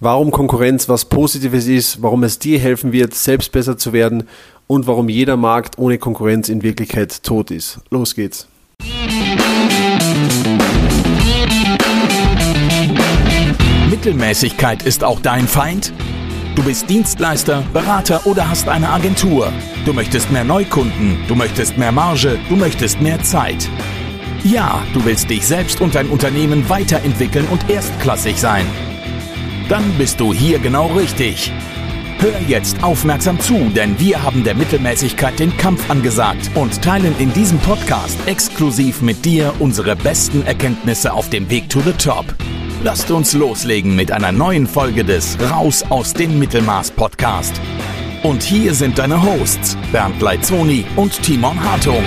warum Konkurrenz was Positives ist, warum es dir helfen wird, selbst besser zu werden und warum jeder Markt ohne Konkurrenz in Wirklichkeit tot ist. Los geht's. Mittelmäßigkeit ist auch dein Feind? Du bist Dienstleister, Berater oder hast eine Agentur. Du möchtest mehr Neukunden, du möchtest mehr Marge, du möchtest mehr Zeit. Ja, du willst dich selbst und dein Unternehmen weiterentwickeln und erstklassig sein. Dann bist du hier genau richtig. Hör jetzt aufmerksam zu, denn wir haben der Mittelmäßigkeit den Kampf angesagt und teilen in diesem Podcast exklusiv mit dir unsere besten Erkenntnisse auf dem Weg to the Top. Lasst uns loslegen mit einer neuen Folge des Raus aus dem Mittelmaß Podcast. Und hier sind deine Hosts Bernd Leitzoni und Timon Hartung.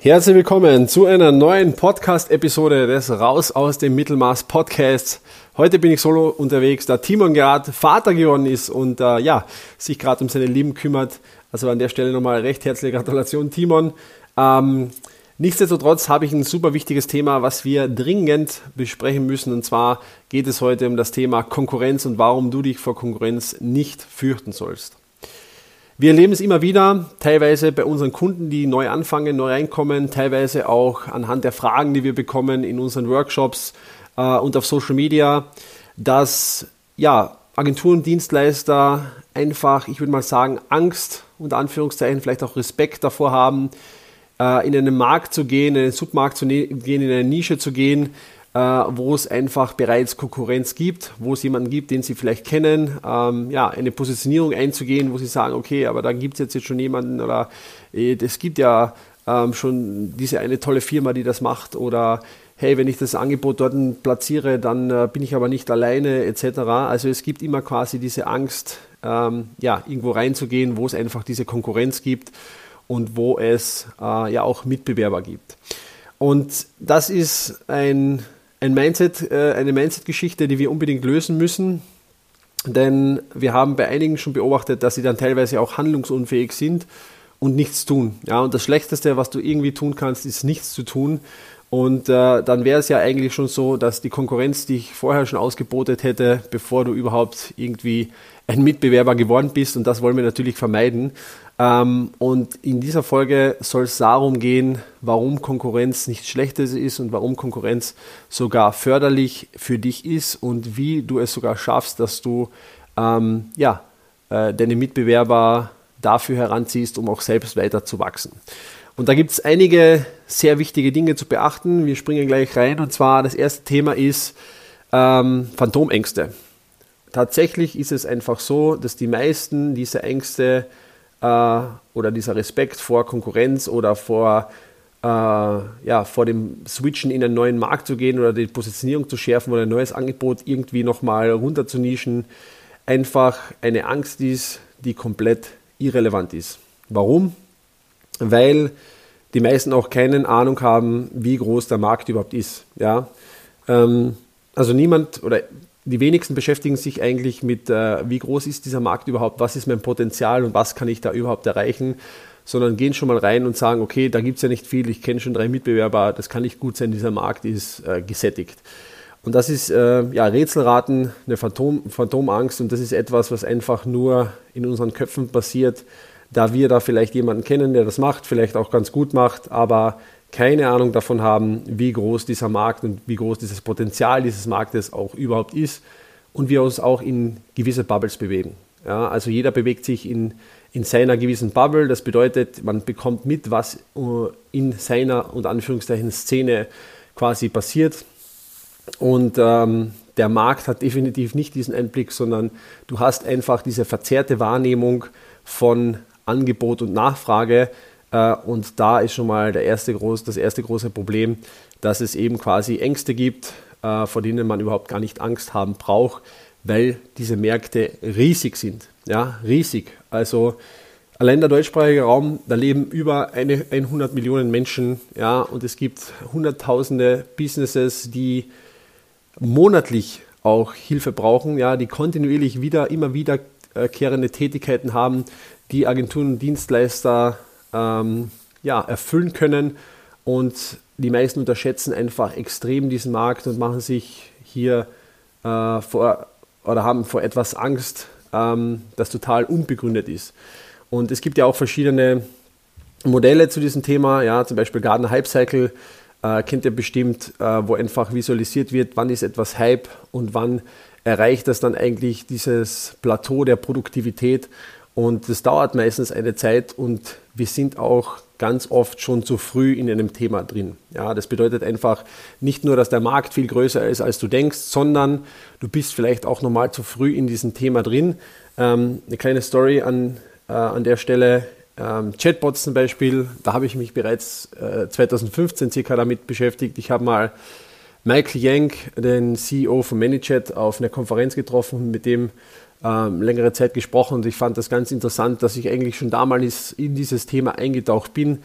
Herzlich willkommen zu einer neuen Podcast-Episode des Raus aus dem Mittelmaß Podcasts. Heute bin ich solo unterwegs, da Timon gerade Vater geworden ist und äh, ja, sich gerade um seine Lieben kümmert. Also an der Stelle nochmal recht herzliche Gratulation, Timon. Ähm, nichtsdestotrotz habe ich ein super wichtiges Thema, was wir dringend besprechen müssen. Und zwar geht es heute um das Thema Konkurrenz und warum du dich vor Konkurrenz nicht fürchten sollst. Wir erleben es immer wieder, teilweise bei unseren Kunden, die neu anfangen, neu reinkommen, teilweise auch anhand der Fragen, die wir bekommen in unseren Workshops äh, und auf Social Media, dass ja, Agenturen, Dienstleister einfach, ich würde mal sagen, Angst und Anführungszeichen, vielleicht auch Respekt davor haben, äh, in einen Markt zu gehen, in einen Submarkt zu ne-, gehen, in eine Nische zu gehen, äh, wo es einfach bereits Konkurrenz gibt, wo es jemanden gibt, den sie vielleicht kennen, ähm, ja, eine Positionierung einzugehen, wo sie sagen, okay, aber da gibt es jetzt, jetzt schon jemanden oder äh, es gibt ja ähm, schon diese eine tolle Firma, die das macht oder hey, wenn ich das Angebot dort platziere, dann äh, bin ich aber nicht alleine etc. Also es gibt immer quasi diese Angst, ähm, ja, irgendwo reinzugehen, wo es einfach diese Konkurrenz gibt und wo es äh, ja auch Mitbewerber gibt. Und das ist ein ein Mindset, äh, eine Mindset-Geschichte, die wir unbedingt lösen müssen. Denn wir haben bei einigen schon beobachtet, dass sie dann teilweise auch handlungsunfähig sind und nichts tun. Ja, und das Schlechteste, was du irgendwie tun kannst, ist nichts zu tun. Und äh, dann wäre es ja eigentlich schon so, dass die Konkurrenz dich vorher schon ausgebotet hätte, bevor du überhaupt irgendwie ein Mitbewerber geworden bist. Und das wollen wir natürlich vermeiden. Ähm, und in dieser Folge soll es darum gehen, warum Konkurrenz nichts Schlechtes ist und warum Konkurrenz sogar förderlich für dich ist und wie du es sogar schaffst, dass du ähm, ja, äh, deine Mitbewerber dafür heranziehst, um auch selbst weiter zu wachsen. Und da gibt es einige sehr wichtige Dinge zu beachten. Wir springen gleich rein. Und zwar das erste Thema ist ähm, Phantomängste. Tatsächlich ist es einfach so, dass die meisten dieser Ängste äh, oder dieser Respekt vor Konkurrenz oder vor, äh, ja, vor dem Switchen in einen neuen Markt zu gehen oder die Positionierung zu schärfen oder ein neues Angebot irgendwie nochmal runter zu nischen, einfach eine Angst ist, die komplett irrelevant ist. Warum? Weil die meisten auch keine Ahnung haben, wie groß der Markt überhaupt ist. Ja? Ähm, also niemand oder die wenigsten beschäftigen sich eigentlich mit, äh, wie groß ist dieser Markt überhaupt, was ist mein Potenzial und was kann ich da überhaupt erreichen, sondern gehen schon mal rein und sagen, okay, da gibt es ja nicht viel, ich kenne schon drei Mitbewerber, das kann nicht gut sein, dieser Markt ist äh, gesättigt. Und das ist äh, ja, Rätselraten, eine Phantom, Phantomangst und das ist etwas, was einfach nur in unseren Köpfen passiert, da wir da vielleicht jemanden kennen, der das macht, vielleicht auch ganz gut macht, aber keine Ahnung davon haben, wie groß dieser Markt und wie groß dieses Potenzial dieses Marktes auch überhaupt ist und wir uns auch in gewisse Bubbles bewegen. Ja, also jeder bewegt sich in, in seiner gewissen Bubble. Das bedeutet, man bekommt mit, was äh, in seiner und Anführungszeichen Szene quasi passiert. Und ähm, der Markt hat definitiv nicht diesen Einblick, sondern du hast einfach diese verzerrte Wahrnehmung von Angebot und Nachfrage, äh, und da ist schon mal der erste groß, das erste große Problem, dass es eben quasi Ängste gibt, äh, vor denen man überhaupt gar nicht Angst haben braucht, weil diese Märkte riesig sind. Ja, riesig. Also allein der deutschsprachige Raum, da leben über eine, 100 Millionen Menschen, ja, und es gibt hunderttausende Businesses, die monatlich auch Hilfe brauchen, ja, die kontinuierlich wieder, immer wiederkehrende Tätigkeiten haben, die Agenturen und Dienstleister ähm, ja, erfüllen können. Und die meisten unterschätzen einfach extrem diesen Markt und machen sich hier äh, vor oder haben vor etwas Angst, ähm, das total unbegründet ist. Und es gibt ja auch verschiedene Modelle zu diesem Thema, ja, zum Beispiel Garden Hype Cycle äh, kennt ihr bestimmt, äh, wo einfach visualisiert wird, wann ist etwas Hype und wann erreicht das dann eigentlich dieses Plateau der Produktivität. Und das dauert meistens eine Zeit und wir sind auch ganz oft schon zu früh in einem Thema drin. Ja, das bedeutet einfach nicht nur, dass der Markt viel größer ist, als du denkst, sondern du bist vielleicht auch nochmal zu früh in diesem Thema drin. Ähm, eine kleine Story an, äh, an der Stelle. Ähm, Chatbots zum Beispiel, da habe ich mich bereits äh, 2015 circa damit beschäftigt. Ich habe mal Michael Yank, den CEO von ManyChat, auf einer Konferenz getroffen und mit dem ähm, längere Zeit gesprochen und ich fand das ganz interessant, dass ich eigentlich schon damals in dieses Thema eingetaucht bin.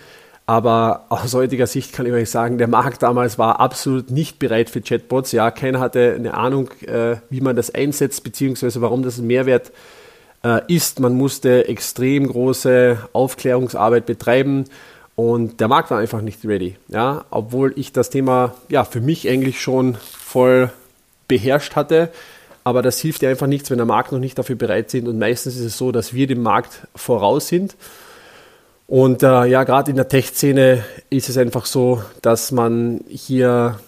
Aber aus heutiger Sicht kann ich euch sagen, der Markt damals war absolut nicht bereit für Chatbots. Ja, keiner hatte eine Ahnung, äh, wie man das einsetzt, beziehungsweise warum das ein Mehrwert äh, ist. Man musste extrem große Aufklärungsarbeit betreiben und der Markt war einfach nicht ready. Ja, obwohl ich das Thema ja für mich eigentlich schon voll beherrscht hatte. Aber das hilft dir einfach nichts, wenn der Markt noch nicht dafür bereit sind. Und meistens ist es so, dass wir dem Markt voraus sind. Und äh, ja, gerade in der Tech-Szene ist es einfach so, dass man hier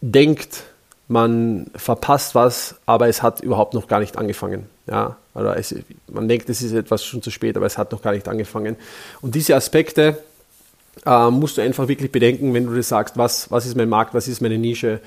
denkt, man verpasst was, aber es hat überhaupt noch gar nicht angefangen. Ja, oder es, man denkt, es ist etwas schon zu spät, aber es hat noch gar nicht angefangen. Und diese Aspekte äh, musst du einfach wirklich bedenken, wenn du dir sagst, was, was ist mein Markt, was ist meine Nische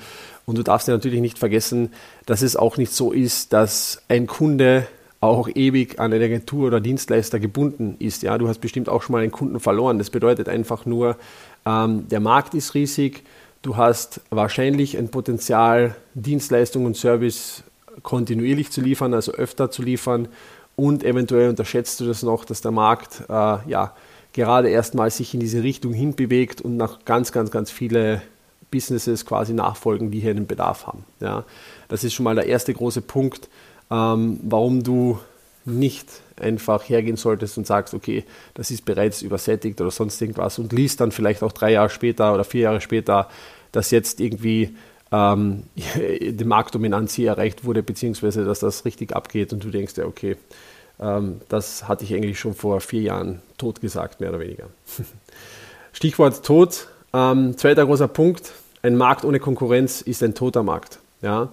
und du darfst dir natürlich nicht vergessen, dass es auch nicht so ist, dass ein Kunde auch ewig an eine Agentur oder Dienstleister gebunden ist. Ja, du hast bestimmt auch schon mal einen Kunden verloren. Das bedeutet einfach nur, ähm, der Markt ist riesig. Du hast wahrscheinlich ein Potenzial, Dienstleistung und Service kontinuierlich zu liefern, also öfter zu liefern. Und eventuell unterschätzt du das noch, dass der Markt äh, ja gerade erstmal sich in diese Richtung hinbewegt und nach ganz, ganz, ganz viele Businesses quasi nachfolgen, die hier einen Bedarf haben. Ja, das ist schon mal der erste große Punkt, ähm, warum du nicht einfach hergehen solltest und sagst, okay, das ist bereits übersättigt oder sonst irgendwas und liest dann vielleicht auch drei Jahre später oder vier Jahre später, dass jetzt irgendwie ähm, die Marktdominanz hier erreicht wurde, beziehungsweise dass das richtig abgeht und du denkst ja, okay, ähm, das hatte ich eigentlich schon vor vier Jahren tot gesagt, mehr oder weniger. Stichwort tot. Ähm, zweiter großer Punkt, ein Markt ohne Konkurrenz ist ein toter Markt. Ja?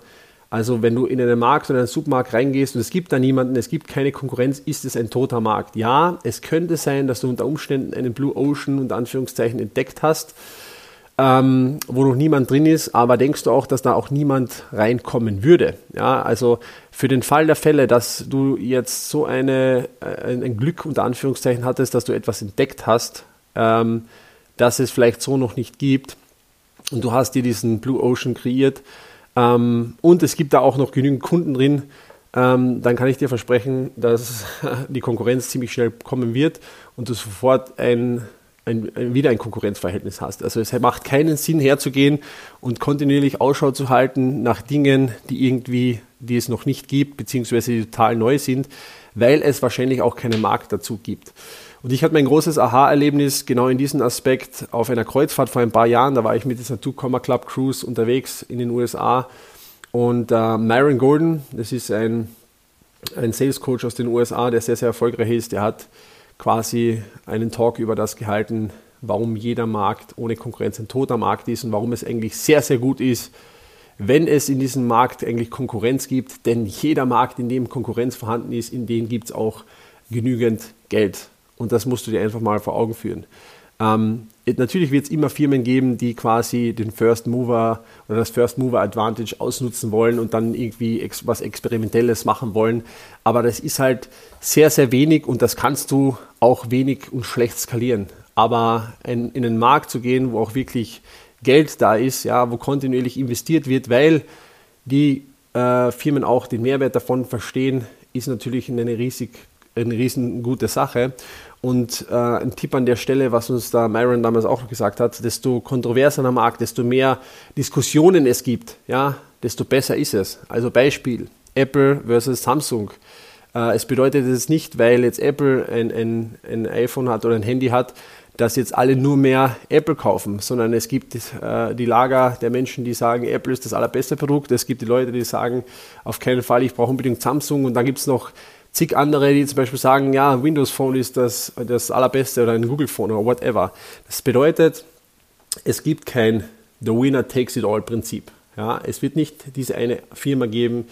Also wenn du in einen Markt oder einen Supermarkt reingehst und es gibt da niemanden, es gibt keine Konkurrenz, ist es ein toter Markt. Ja, es könnte sein, dass du unter Umständen einen Blue Ocean unter Anführungszeichen entdeckt hast, ähm, wo noch niemand drin ist, aber denkst du auch, dass da auch niemand reinkommen würde? Ja, also für den Fall der Fälle, dass du jetzt so eine, äh, ein Glück unter Anführungszeichen hattest, dass du etwas entdeckt hast, ähm, das es vielleicht so noch nicht gibt, und du hast dir diesen Blue Ocean kreiert ähm, und es gibt da auch noch genügend Kunden drin, ähm, dann kann ich dir versprechen, dass die Konkurrenz ziemlich schnell kommen wird und du sofort ein, ein, ein, wieder ein Konkurrenzverhältnis hast. Also es macht keinen Sinn herzugehen und kontinuierlich Ausschau zu halten nach Dingen, die irgendwie, die es noch nicht gibt, beziehungsweise die total neu sind, weil es wahrscheinlich auch keinen Markt dazu gibt. Und ich hatte mein großes Aha-Erlebnis genau in diesem Aspekt auf einer Kreuzfahrt vor ein paar Jahren. Da war ich mit dieser Two Comma Club Cruise unterwegs in den USA. Und äh, Myron Gordon, das ist ein, ein Sales Coach aus den USA, der sehr, sehr erfolgreich ist, der hat quasi einen Talk über das gehalten, warum jeder Markt ohne Konkurrenz ein toter Markt ist und warum es eigentlich sehr, sehr gut ist, wenn es in diesem Markt eigentlich Konkurrenz gibt. Denn jeder Markt, in dem Konkurrenz vorhanden ist, in dem gibt es auch genügend Geld. Und das musst du dir einfach mal vor Augen führen. Ähm, natürlich wird es immer Firmen geben, die quasi den First Mover oder das First Mover Advantage ausnutzen wollen und dann irgendwie ex was Experimentelles machen wollen. Aber das ist halt sehr, sehr wenig und das kannst du auch wenig und schlecht skalieren. Aber ein, in den Markt zu gehen, wo auch wirklich Geld da ist, ja, wo kontinuierlich investiert wird, weil die äh, Firmen auch den Mehrwert davon verstehen, ist natürlich eine riesig eine riesengute Sache. Und äh, ein Tipp an der Stelle, was uns da Myron damals auch gesagt hat, desto kontroverser der Markt, desto mehr Diskussionen es gibt, ja, desto besser ist es. Also Beispiel, Apple versus Samsung. Äh, es bedeutet es nicht, weil jetzt Apple ein, ein, ein iPhone hat oder ein Handy hat, dass jetzt alle nur mehr Apple kaufen, sondern es gibt äh, die Lager der Menschen, die sagen, Apple ist das allerbeste Produkt. Es gibt die Leute, die sagen, auf keinen Fall, ich brauche unbedingt Samsung. Und dann gibt es noch zig andere, die zum Beispiel sagen, ja, Windows Phone ist das, das allerbeste oder ein Google Phone oder whatever. Das bedeutet, es gibt kein The Winner Takes It All Prinzip. Ja, es wird nicht diese eine Firma geben,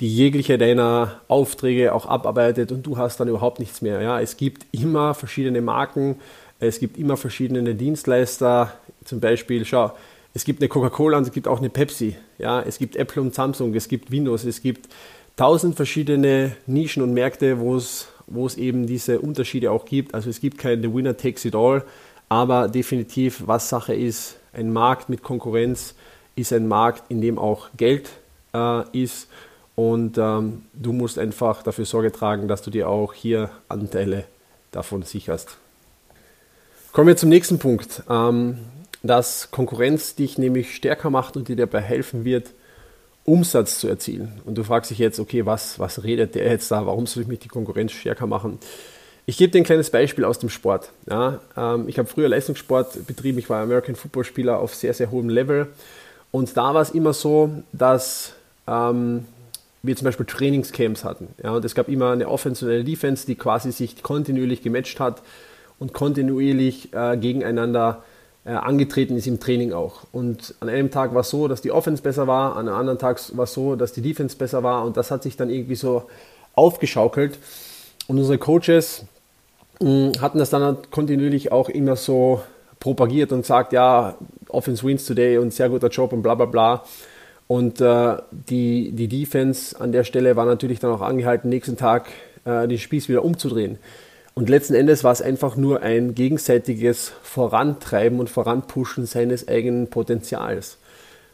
die jegliche deiner Aufträge auch abarbeitet und du hast dann überhaupt nichts mehr. Ja, es gibt immer verschiedene Marken, es gibt immer verschiedene Dienstleister. Zum Beispiel, schau, es gibt eine Coca-Cola und es gibt auch eine Pepsi. Ja, es gibt Apple und Samsung, es gibt Windows, es gibt tausend verschiedene Nischen und Märkte, wo es, wo es eben diese Unterschiede auch gibt. Also es gibt kein The Winner Takes It All, aber definitiv, was Sache ist, ein Markt mit Konkurrenz ist ein Markt, in dem auch Geld äh, ist und ähm, du musst einfach dafür Sorge tragen, dass du dir auch hier Anteile davon sicherst. Kommen wir zum nächsten Punkt, ähm, dass Konkurrenz dich nämlich stärker macht und dir dabei helfen wird, Umsatz zu erzielen. Und du fragst dich jetzt, okay, was, was redet der jetzt da? Warum soll ich mich die Konkurrenz stärker machen? Ich gebe dir ein kleines Beispiel aus dem Sport. Ja, ähm, ich habe früher Leistungssport betrieben, ich war American Football Spieler auf sehr, sehr hohem Level. Und da war es immer so, dass ähm, wir zum Beispiel Trainingscamps hatten. Ja, und es gab immer eine Offense und eine Defense, die quasi sich kontinuierlich gematcht hat und kontinuierlich äh, gegeneinander angetreten ist im Training auch. Und an einem Tag war es so, dass die Offense besser war, an einem anderen Tag war es so, dass die Defense besser war und das hat sich dann irgendwie so aufgeschaukelt. Und unsere Coaches mh, hatten das dann kontinuierlich auch immer so propagiert und sagt, ja, Offense wins today und sehr guter Job und bla bla bla. Und äh, die, die Defense an der Stelle war natürlich dann auch angehalten, nächsten Tag äh, den Spieß wieder umzudrehen. Und letzten Endes war es einfach nur ein gegenseitiges Vorantreiben und Voranpushen seines eigenen Potenzials.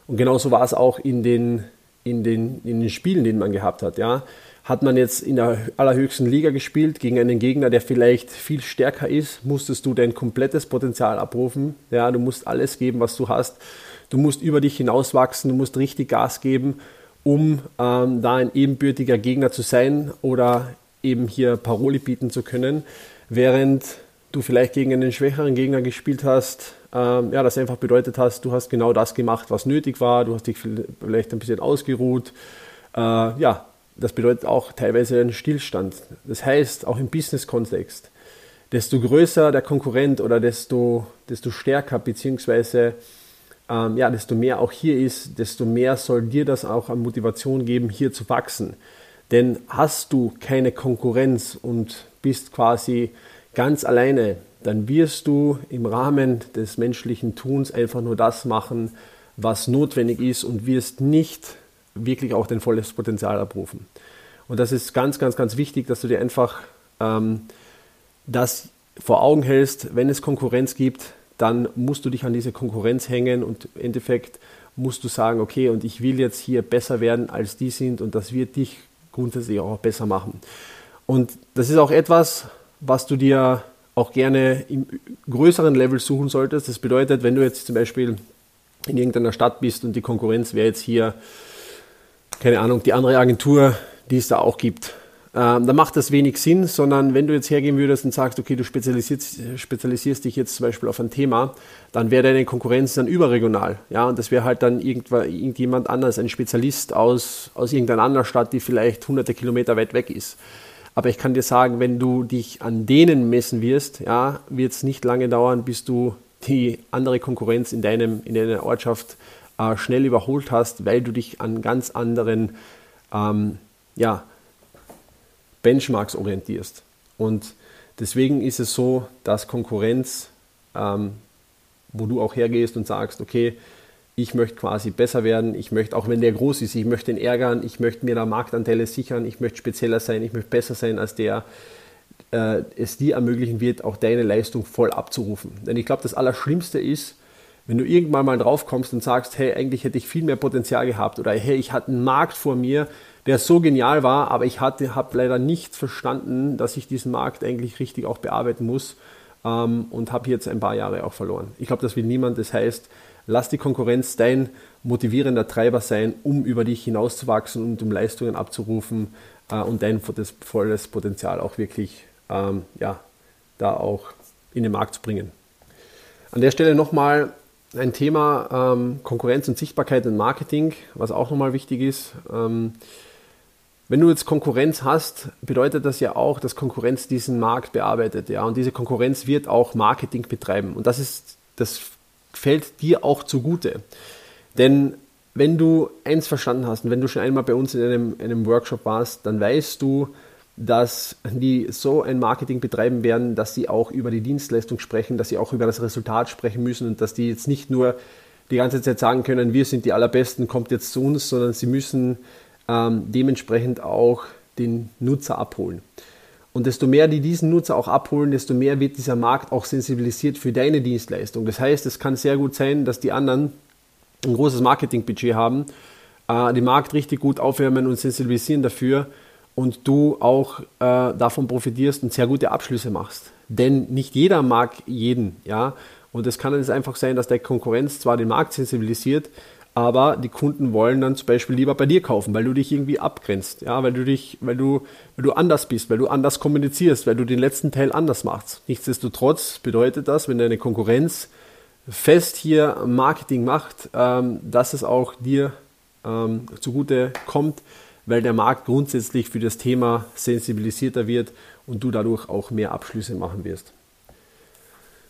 Und genauso war es auch in den, in den, in den Spielen, die man gehabt hat. Ja. Hat man jetzt in der allerhöchsten Liga gespielt gegen einen Gegner, der vielleicht viel stärker ist, musstest du dein komplettes Potenzial abrufen. Ja, du musst alles geben, was du hast. Du musst über dich hinauswachsen, du musst richtig Gas geben, um ähm, da ein ebenbürtiger Gegner zu sein oder eben hier Paroli bieten zu können, während du vielleicht gegen einen schwächeren Gegner gespielt hast, ähm, ja, das einfach bedeutet hast, du hast genau das gemacht, was nötig war, du hast dich vielleicht ein bisschen ausgeruht. Äh, ja, das bedeutet auch teilweise einen Stillstand. Das heißt, auch im Business-Kontext, desto größer der Konkurrent oder desto, desto stärker, beziehungsweise ähm, ja, desto mehr auch hier ist, desto mehr soll dir das auch an Motivation geben, hier zu wachsen. Denn hast du keine Konkurrenz und bist quasi ganz alleine, dann wirst du im Rahmen des menschlichen Tuns einfach nur das machen, was notwendig ist und wirst nicht wirklich auch dein volles Potenzial abrufen. Und das ist ganz, ganz, ganz wichtig, dass du dir einfach ähm, das vor Augen hältst, wenn es Konkurrenz gibt, dann musst du dich an diese Konkurrenz hängen und im Endeffekt musst du sagen, okay, und ich will jetzt hier besser werden, als die sind und das wird dich grundsätzlich auch besser machen. Und das ist auch etwas, was du dir auch gerne im größeren Level suchen solltest. Das bedeutet, wenn du jetzt zum Beispiel in irgendeiner Stadt bist und die Konkurrenz wäre jetzt hier, keine Ahnung, die andere Agentur, die es da auch gibt, ähm, dann macht das wenig Sinn, sondern wenn du jetzt hergehen würdest und sagst, okay, du spezialisierst, spezialisierst dich jetzt zum Beispiel auf ein Thema, dann wäre deine Konkurrenz dann überregional. Ja, und das wäre halt dann irgendjemand anders, ein Spezialist aus, aus irgendeiner anderen Stadt, die vielleicht hunderte Kilometer weit weg ist. Aber ich kann dir sagen, wenn du dich an denen messen wirst, ja, wird es nicht lange dauern, bis du die andere Konkurrenz in, deinem, in deiner Ortschaft äh, schnell überholt hast, weil du dich an ganz anderen ähm, ja, Benchmarks orientierst. Und deswegen ist es so, dass Konkurrenz, ähm, wo du auch hergehst und sagst, okay, ich möchte quasi besser werden, ich möchte, auch wenn der groß ist, ich möchte ihn ärgern, ich möchte mir da Marktanteile sichern, ich möchte spezieller sein, ich möchte besser sein als der, äh, es dir ermöglichen wird, auch deine Leistung voll abzurufen. Denn ich glaube, das Allerschlimmste ist, wenn du irgendwann mal drauf kommst und sagst, hey, eigentlich hätte ich viel mehr Potenzial gehabt oder hey, ich hatte einen Markt vor mir, der so genial war, aber ich habe leider nicht verstanden, dass ich diesen Markt eigentlich richtig auch bearbeiten muss ähm, und habe jetzt ein paar Jahre auch verloren. Ich glaube, das will niemand. Das heißt, lass die Konkurrenz dein motivierender Treiber sein, um über dich hinauszuwachsen und um Leistungen abzurufen, äh, und dein volles Potenzial auch wirklich ähm, ja, da auch in den Markt zu bringen. An der Stelle nochmal ein Thema ähm, Konkurrenz und Sichtbarkeit im Marketing, was auch nochmal wichtig ist. Ähm, wenn du jetzt Konkurrenz hast, bedeutet das ja auch, dass Konkurrenz diesen Markt bearbeitet, ja, und diese Konkurrenz wird auch Marketing betreiben. Und das ist, das fällt dir auch zugute, denn wenn du eins verstanden hast und wenn du schon einmal bei uns in einem, einem Workshop warst, dann weißt du, dass die so ein Marketing betreiben werden, dass sie auch über die Dienstleistung sprechen, dass sie auch über das Resultat sprechen müssen und dass die jetzt nicht nur die ganze Zeit sagen können, wir sind die Allerbesten, kommt jetzt zu uns, sondern sie müssen ähm, dementsprechend auch den Nutzer abholen. Und desto mehr die diesen Nutzer auch abholen, desto mehr wird dieser Markt auch sensibilisiert für deine Dienstleistung. Das heißt, es kann sehr gut sein, dass die anderen ein großes Marketingbudget haben, äh, den Markt richtig gut aufwärmen und sensibilisieren dafür und du auch äh, davon profitierst und sehr gute Abschlüsse machst. Denn nicht jeder mag jeden, ja. Und es kann jetzt einfach sein, dass der Konkurrenz zwar den Markt sensibilisiert, aber die Kunden wollen dann zum Beispiel lieber bei dir kaufen, weil du dich irgendwie abgrenzt, ja, weil du dich, weil du, weil du anders bist, weil du anders kommunizierst, weil du den letzten Teil anders machst. Nichtsdestotrotz bedeutet das, wenn deine Konkurrenz fest hier Marketing macht, ähm, dass es auch dir ähm, zugute kommt, weil der Markt grundsätzlich für das Thema sensibilisierter wird und du dadurch auch mehr Abschlüsse machen wirst.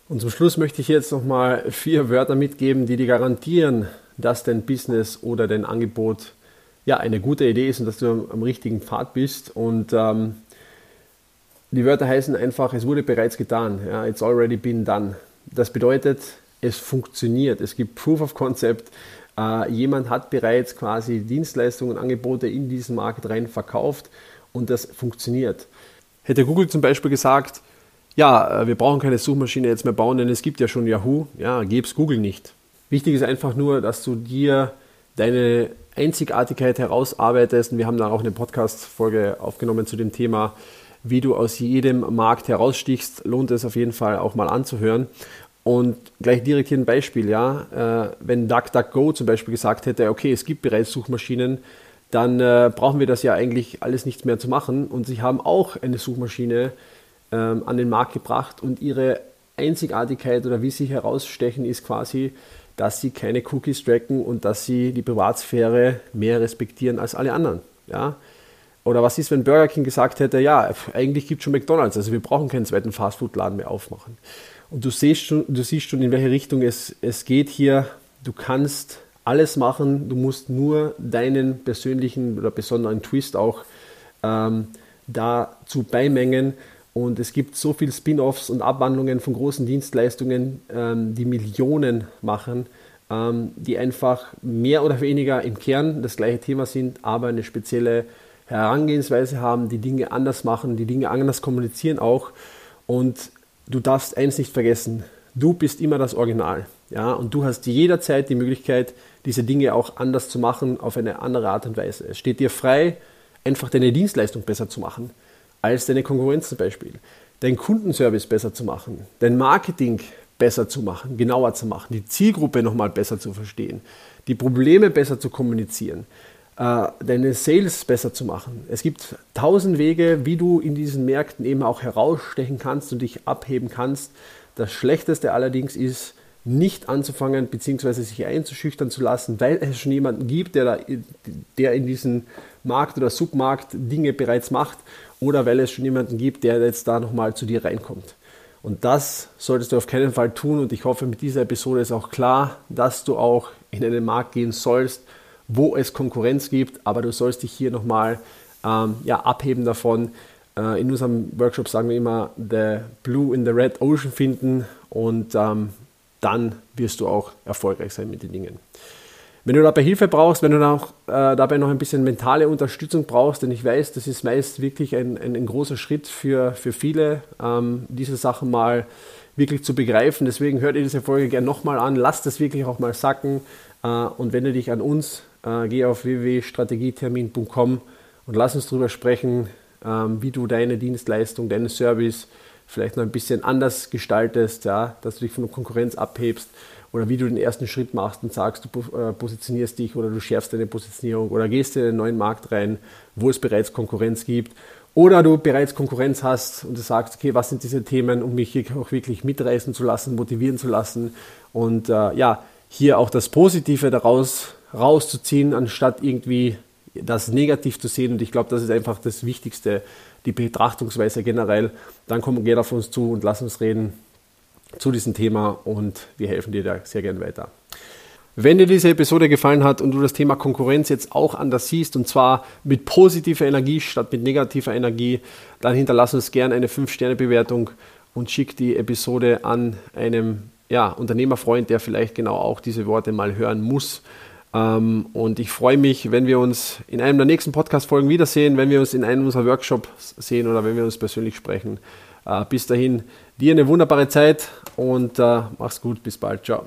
Und zum Schluss möchte ich jetzt nochmal vier Wörter mitgeben, die dir garantieren, dass dein Business oder dein Angebot ja eine gute Idee ist und dass du am, richtigen Pfad bist. Und ähm, die Wörter heißen einfach, es wurde bereits getan. Ja, it's already been done. Das bedeutet, es funktioniert. Es gibt Proof of Concept. Äh, jemand hat bereits quasi Dienstleistungen, Angebote in diesen Markt rein verkauft und das funktioniert. Hätte Google zum Beispiel gesagt, ja, äh, wir brauchen keine Suchmaschine jetzt mehr bauen, denn es gibt ja schon Yahoo, ja, es Google nicht. Wichtig ist einfach nur, dass du dir deine Einzigartigkeit herausarbeitest und wir haben da auch eine Podcast-Folge aufgenommen zu dem Thema, wie du aus jedem Markt herausstichst, lohnt es auf jeden Fall auch mal anzuhören. Und gleich direkt hier ein Beispiel, ja. Äh, wenn DuckDuckGo zum Beispiel gesagt hätte, okay, es gibt bereits Suchmaschinen, dann äh, brauchen wir das ja eigentlich alles nichts mehr zu machen. Und sie haben auch eine Suchmaschine ähm, an den Markt gebracht und ihre Einzigartigkeit oder wie sie herausstechen ist quasi, dass sie keine Cookies tracken und dass sie die Privatsphäre mehr respektieren als alle anderen. Ja? Oder was ist, wenn Burger King gesagt hätte, ja, eigentlich gibt es schon McDonalds, also wir brauchen keinen zweiten Fastfood-Laden mehr aufmachen. Und du siehst schon, du siehst schon in welche Richtung es, es geht hier. Du kannst alles machen, du musst nur deinen persönlichen oder besonderen Twist auch ähm, dazu beimengen. Und es gibt so viele Spin-offs und Abwandlungen von großen Dienstleistungen, ähm, die Millionen machen, ähm, die einfach mehr oder weniger im Kern das gleiche Thema sind, aber eine spezielle Herangehensweise haben, die Dinge anders machen, die Dinge anders kommunizieren auch. Und du darfst eins nicht vergessen, du bist immer das Original. Ja, und du hast jederzeit die Möglichkeit, diese Dinge auch anders zu machen, auf eine andere Art und Weise. Es steht dir frei, einfach deine Dienstleistung besser zu machen, als deine Konkurrenz zum Beispiel. Deinen Kundenservice besser zu machen, dein Marketing besser zu machen, genauer zu machen, die Zielgruppe nochmal besser zu verstehen, die Probleme besser zu kommunizieren, deine Sales besser zu machen. Es gibt tausend Wege, wie du in diesen Märkten eben auch herausstechen kannst und dich abheben kannst. Das Schlechteste allerdings ist, nicht anzufangen bzw. sich einzuschüchtern zu lassen, weil es schon jemanden gibt, der, da, der in diesem Markt oder Submarkt Dinge bereits macht oder weil es schon jemanden gibt, der jetzt da nochmal zu dir reinkommt. Und das solltest du auf keinen Fall tun und ich hoffe, mit dieser Episode ist auch klar, dass du auch in einen Markt gehen sollst, wo es Konkurrenz gibt, aber du sollst dich hier nochmal ähm, ja, abheben davon. Äh, in unserem Workshop sagen wir immer, the blue in the red ocean finden und ähm, dann wirst du auch erfolgreich sein mit den Dingen. Wenn du dabei Hilfe brauchst, wenn du auch, äh, dabei noch ein bisschen mentale Unterstützung brauchst, denn ich weiß, das ist meist wirklich ein, ein, ein großer Schritt für, für viele, ähm, diese Sachen mal wirklich zu begreifen. Deswegen hört ihr diese Folge gerne nochmal an, lasst das wirklich auch mal sacken äh, und wende dich an uns äh, geh auf www.strategietermin.com und lass uns darüber sprechen, ähm, wie du deine Dienstleistung, deinen Service vielleicht noch ein bisschen anders gestaltest, ja, dass du dich von der Konkurrenz abhebst oder wie du den ersten Schritt machst und sagst, du äh, positionierst dich oder du schärfst deine Positionierung oder gehst in einen neuen Markt rein, wo es bereits Konkurrenz gibt. Oder du bereits Konkurrenz hast und du sagst, okay, was sind diese Themen, um mich hier auch wirklich mitreißen zu lassen, motivieren zu lassen und äh, ja, hier auch das Positive daraus rauszuziehen, anstatt irgendwie das negativ zu sehen. Und ich glaube, das ist einfach das Wichtigste, die Betrachtungsweise generell. Dann komm, geh auf uns zu und lass uns reden zu diesem Thema und wir helfen dir da sehr gern weiter. Wenn dir diese Episode gefallen hat und du das Thema Konkurrenz jetzt auch anders siehst und zwar mit positiver Energie statt mit negativer Energie, dann hinterlass uns gerne eine 5-Sterne-Bewertung und schick die Episode an einem ja, Unternehmerfreund, der vielleicht genau auch diese Worte mal hören muss. Ähm, und ich freue mich, wenn wir uns in einem der nächsten Podcast-Folgen wiedersehen, wenn wir uns in einem unserer Workshops sehen oder wenn wir uns persönlich sprechen. Äh, bis dahin, dir eine wunderbare Zeit und äh, mach's gut, bis bald, ciao.